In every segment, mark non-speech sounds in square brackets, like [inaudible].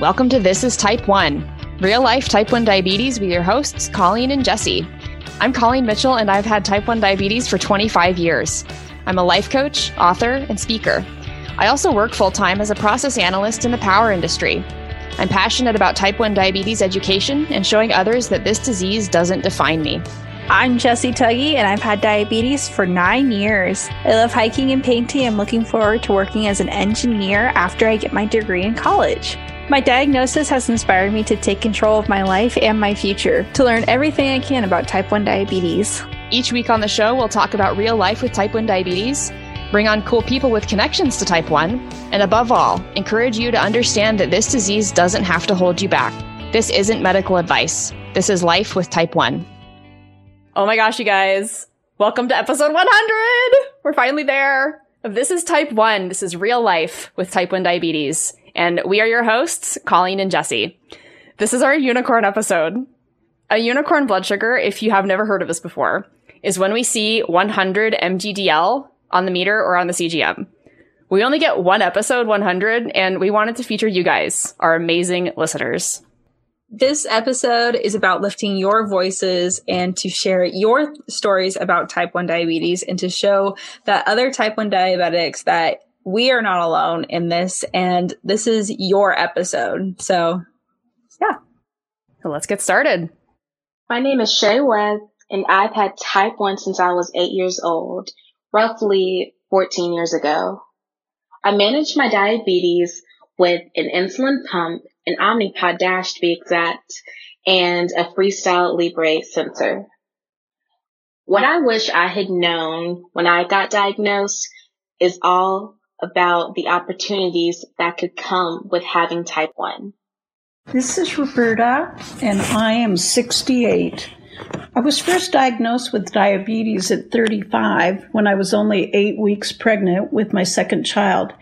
Welcome to This is Type 1, real life type 1 diabetes with your hosts, Colleen and Jessie. I'm Colleen Mitchell, and I've had type 1 diabetes for 25 years. I'm a life coach, author, and speaker. I also work full time as a process analyst in the power industry. I'm passionate about type 1 diabetes education and showing others that this disease doesn't define me. I'm Jessie Tuggy, and I've had diabetes for nine years. I love hiking and painting. I'm looking forward to working as an engineer after I get my degree in college. My diagnosis has inspired me to take control of my life and my future, to learn everything I can about type 1 diabetes. Each week on the show, we'll talk about real life with type 1 diabetes, bring on cool people with connections to type 1, and above all, encourage you to understand that this disease doesn't have to hold you back. This isn't medical advice. This is life with type 1. Oh my gosh, you guys. Welcome to episode 100. We're finally there. This is type 1. This is real life with type 1 diabetes. And we are your hosts, Colleen and Jessie. This is our unicorn episode. A unicorn blood sugar, if you have never heard of this before, is when we see 100 mgdl on the meter or on the CGM. We only get one episode 100, and we wanted to feature you guys, our amazing listeners. This episode is about lifting your voices and to share your stories about type 1 diabetes and to show that other type 1 diabetics that we are not alone in this and this is your episode. So, yeah. So let's get started. My name is Shay Webb and I've had type 1 since I was 8 years old, roughly 14 years ago. I managed my diabetes with an insulin pump, an Omnipod Dash to be exact, and a Freestyle Libre sensor. What I wish I had known when I got diagnosed is all about the opportunities that could come with having type 1. This is Roberta, and I am 68. I was first diagnosed with diabetes at 35 when I was only eight weeks pregnant with my second child.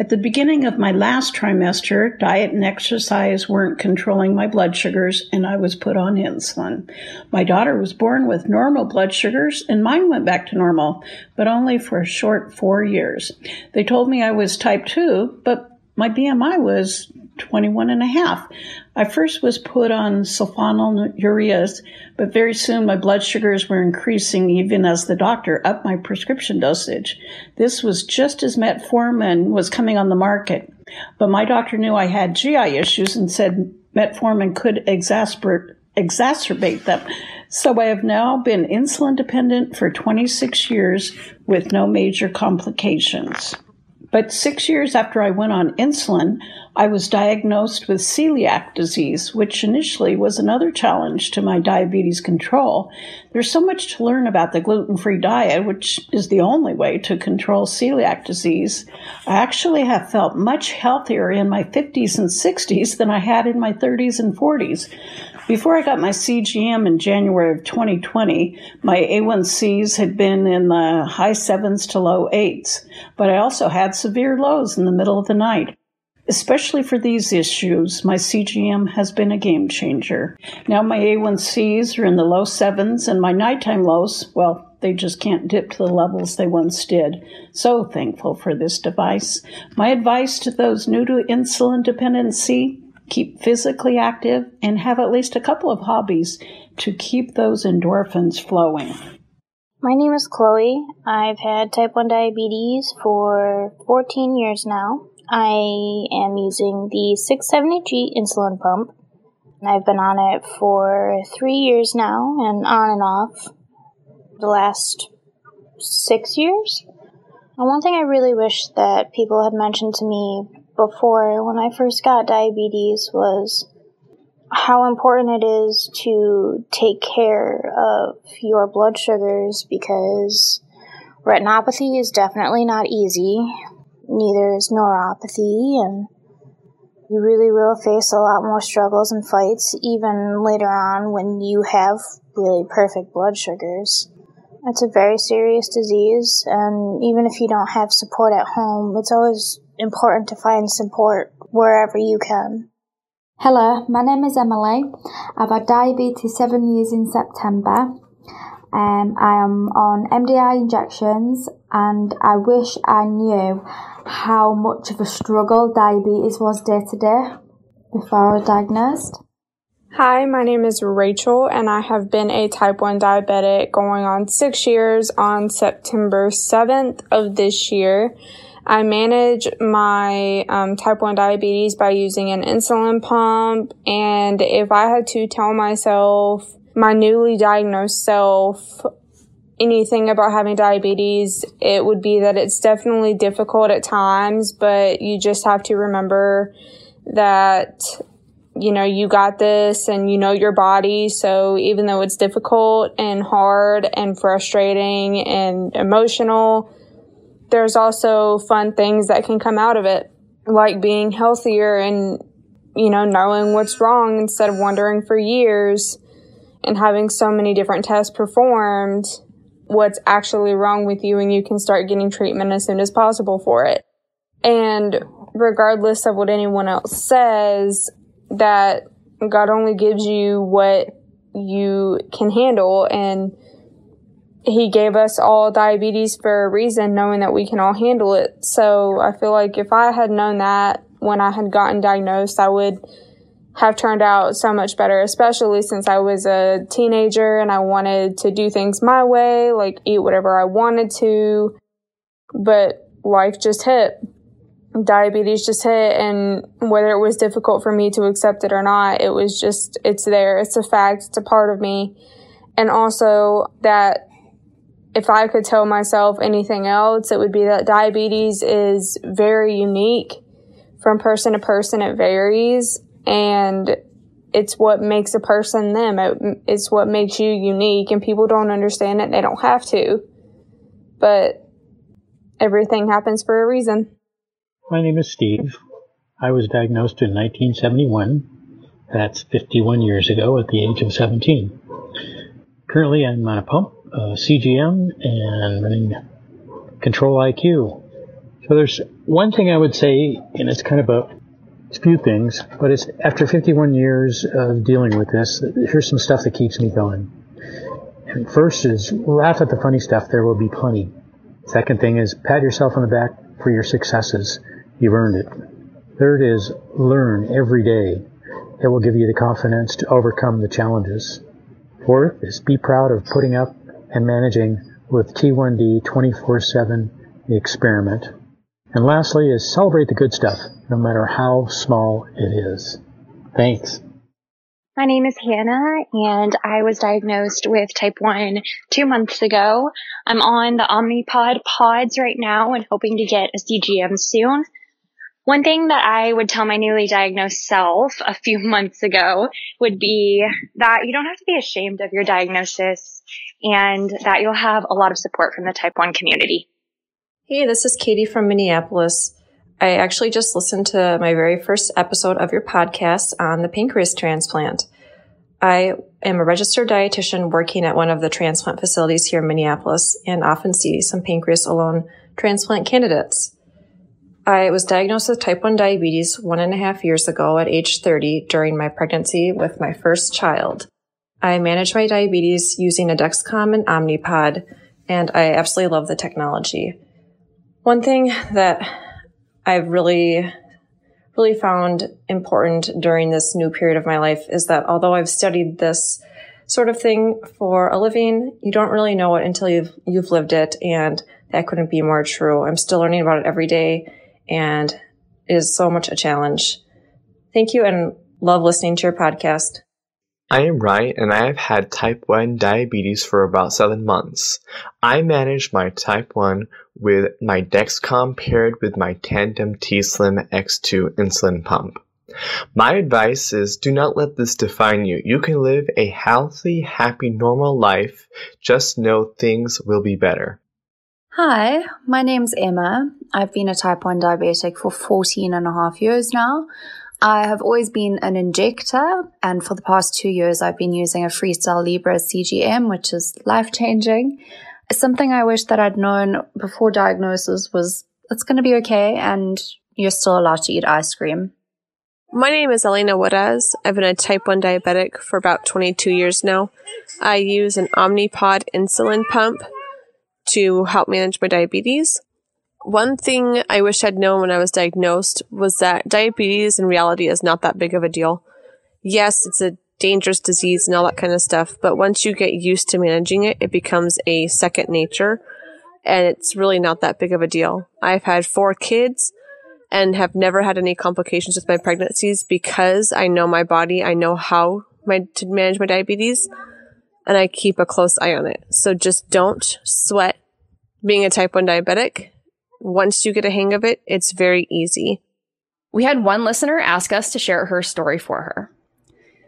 At the beginning of my last trimester, diet and exercise weren't controlling my blood sugars, and I was put on insulin. My daughter was born with normal blood sugars, and mine went back to normal, but only for a short four years. They told me I was type 2, but my BMI was 21 and a half. I first was put on sulfonylureas, but very soon my blood sugars were increasing even as the doctor upped my prescription dosage. This was just as metformin was coming on the market. But my doctor knew I had GI issues and said metformin could exacerbate, exacerbate them. So I have now been insulin dependent for 26 years with no major complications. But six years after I went on insulin, I was diagnosed with celiac disease, which initially was another challenge to my diabetes control. There's so much to learn about the gluten free diet, which is the only way to control celiac disease. I actually have felt much healthier in my 50s and 60s than I had in my 30s and 40s. Before I got my CGM in January of 2020, my A1Cs had been in the high sevens to low eights, but I also had severe lows in the middle of the night. Especially for these issues, my CGM has been a game changer. Now my A1Cs are in the low sevens, and my nighttime lows, well, they just can't dip to the levels they once did. So thankful for this device. My advice to those new to insulin dependency keep physically active, and have at least a couple of hobbies to keep those endorphins flowing. My name is Chloe. I've had type 1 diabetes for 14 years now. I am using the 670G insulin pump. I've been on it for three years now and on and off the last six years. And one thing I really wish that people had mentioned to me before when I first got diabetes was how important it is to take care of your blood sugars because retinopathy is definitely not easy. Neither is neuropathy, and you really will face a lot more struggles and fights even later on when you have really perfect blood sugars. It's a very serious disease, and even if you don't have support at home, it's always important to find support wherever you can. Hello, my name is Emily. I've had diabetes seven years in September. Um, I am on MDI injections and I wish I knew how much of a struggle diabetes was day to day. before I was diagnosed. Hi, my name is Rachel, and I have been a type 1 diabetic going on six years on September 7th of this year. I manage my um, type 1 diabetes by using an insulin pump, and if I had to tell myself, my newly diagnosed self, anything about having diabetes, it would be that it's definitely difficult at times, but you just have to remember that you know, you got this and you know your body. So even though it's difficult and hard and frustrating and emotional, there's also fun things that can come out of it, like being healthier and, you know, knowing what's wrong instead of wondering for years and having so many different tests performed what's actually wrong with you and you can start getting treatment as soon as possible for it. And regardless of what anyone else says, that God only gives you what you can handle and he gave us all diabetes for a reason, knowing that we can all handle it. So I feel like if I had known that when I had gotten diagnosed, I would have turned out so much better, especially since I was a teenager and I wanted to do things my way, like eat whatever I wanted to. But life just hit diabetes just hit and whether it was difficult for me to accept it or not, it was just, it's there. It's a fact. It's a part of me. And also that if I could tell myself anything else, it would be that diabetes is very unique from person to person. It varies and it's what makes a person them. It, it's what makes you unique and people don't understand it. They don't have to, but everything happens for a reason. My name is Steve. I was diagnosed in 1971. That's 51 years ago at the age of 17. Currently, I'm on a pump, Uh, a CGM, and running Control IQ. So there's one thing I would say, and it's kind of a few things, but it's after 51 years of dealing with this, here's some stuff that keeps me going. And first is laugh at the funny stuff, there will be plenty. Second thing is pat yourself on the back for your successes. You've earned it. Third is learn every day. It will give you the confidence to overcome the challenges. Fourth is be proud of putting up and managing with T1D 24-7, the experiment. And lastly is celebrate the good stuff, no matter how small it is. Thanks. My name is Hannah and I was diagnosed with type 1 two months ago. I'm on the Omnipod pods right now and hoping to get a CGM soon. One thing that I would tell my newly diagnosed self a few [laughs] months ago would be that you don't have to be ashamed of your diagnosis and that you'll have a lot of support from the type 1 community. Hey, this is Katie from Minneapolis. I actually just listened to my very first episode of your podcast on the pancreas transplant. I am a registered dietitian working at one of the transplant facilities here in Minneapolis and often see some pancreas alone transplant candidates. I was diagnosed with type 1 diabetes one and a half years ago at age 30 during my pregnancy with my first child. I manage my diabetes using a Dexcom and Omnipod, and I absolutely love the technology. One thing that I've really, really found important during this new period of my life is that although I've studied this sort of thing for a living, you don't really know it until you've, you've lived it. And that couldn't be more true. I'm still learning about it every day and it is so much a challenge. Thank you and love listening to your podcast. I am Ryan and I have had type 1 diabetes for about 7 months. I manage my type 1 with my Dexcom paired with my Tandem T-Slim X2 insulin pump. My advice is do not let this define you. You can live a healthy, happy, normal life. Just know things will be better. Hi, my name's Emma. I've been a type 1 diabetic for 14 and a half years now. I have always been an injector, and for the past two years, I've been using a Freestyle Libre CGM, which is life changing. Something I wish that I'd known before diagnosis was it's going to be okay, and you're still allowed to eat ice cream. My name is Elena Juarez. I've been a type 1 diabetic for about 22 years now. I use an Omnipod insulin pump to help manage my diabetes. One thing I wish I'd known when I was diagnosed was that diabetes in reality is not that big of a deal. Yes, it's a dangerous disease and all that kind of stuff, but once you get used to managing it, it becomes a second nature and it's really not that big of a deal. I've had four kids and have never had any complications with my pregnancies because I know my body, I know how my, to manage my diabetes, and I keep a close eye on it. So just don't sweat being a type 1 diabetic. Once you get a hang of it, it's very easy. We had one listener ask us to share her story for her.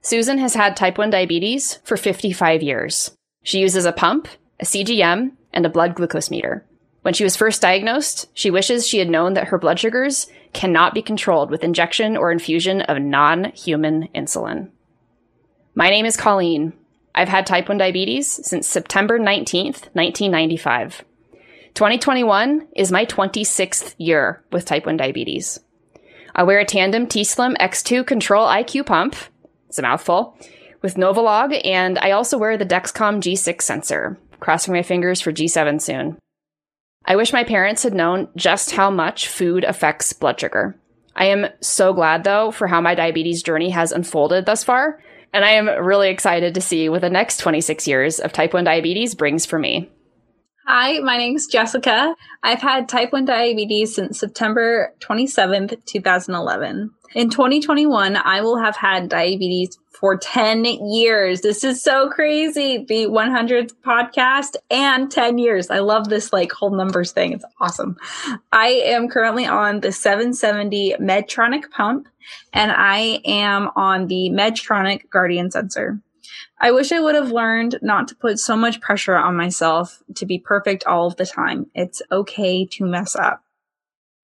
Susan has had type 1 diabetes for 55 years. She uses a pump, a CGM, and a blood glucose meter. When she was first diagnosed, she wishes she had known that her blood sugars cannot be controlled with injection or infusion of non human insulin. My name is Colleen. I've had type 1 diabetes since September 19th, 1995. 2021 is my 26th year with type 1 diabetes. I wear a Tandem T-Slim X2 Control IQ pump, it's a mouthful, with Novolog, and I also wear the Dexcom G6 sensor, crossing my fingers for G7 soon. I wish my parents had known just how much food affects blood sugar. I am so glad, though, for how my diabetes journey has unfolded thus far, and I am really excited to see what the next 26 years of type 1 diabetes brings for me. Hi, my name is Jessica. I've had type 1 diabetes since September 27th, 2011. In 2021, I will have had diabetes for 10 years. This is so crazy. The 100th podcast and 10 years. I love this like whole numbers thing. It's awesome. I am currently on the 770 Medtronic pump and I am on the Medtronic Guardian sensor. I wish I would have learned not to put so much pressure on myself to be perfect all of the time. It's okay to mess up.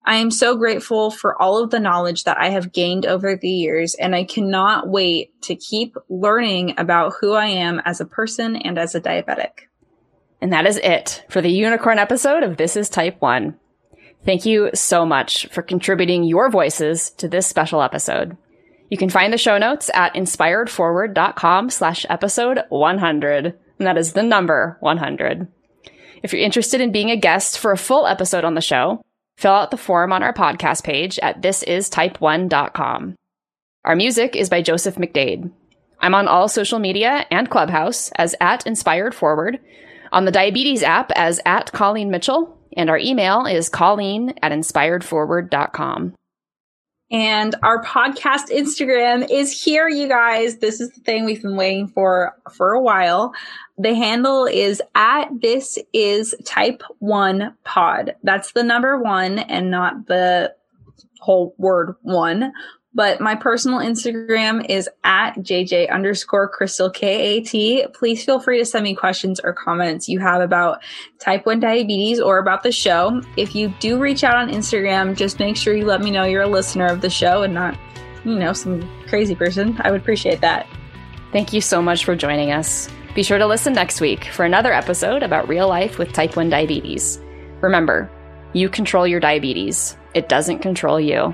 I am so grateful for all of the knowledge that I have gained over the years, and I cannot wait to keep learning about who I am as a person and as a diabetic. And that is it for the unicorn episode of This is Type 1. Thank you so much for contributing your voices to this special episode. You can find the show notes at inspiredforward.com slash episode 100. And that is the number 100. If you're interested in being a guest for a full episode on the show, fill out the form on our podcast page at thisistype1.com. Our music is by Joseph McDade. I'm on all social media and Clubhouse as at Inspired Forward, on the Diabetes app as at Colleen Mitchell, and our email is colleen at inspiredforward.com. And our podcast Instagram is here, you guys. This is the thing we've been waiting for for a while. The handle is at this is type one pod. That's the number one and not the whole word one. But my personal Instagram is at JJ underscore Crystal KAT. Please feel free to send me questions or comments you have about type 1 diabetes or about the show. If you do reach out on Instagram, just make sure you let me know you're a listener of the show and not, you know, some crazy person. I would appreciate that. Thank you so much for joining us. Be sure to listen next week for another episode about real life with type 1 diabetes. Remember, you control your diabetes, it doesn't control you.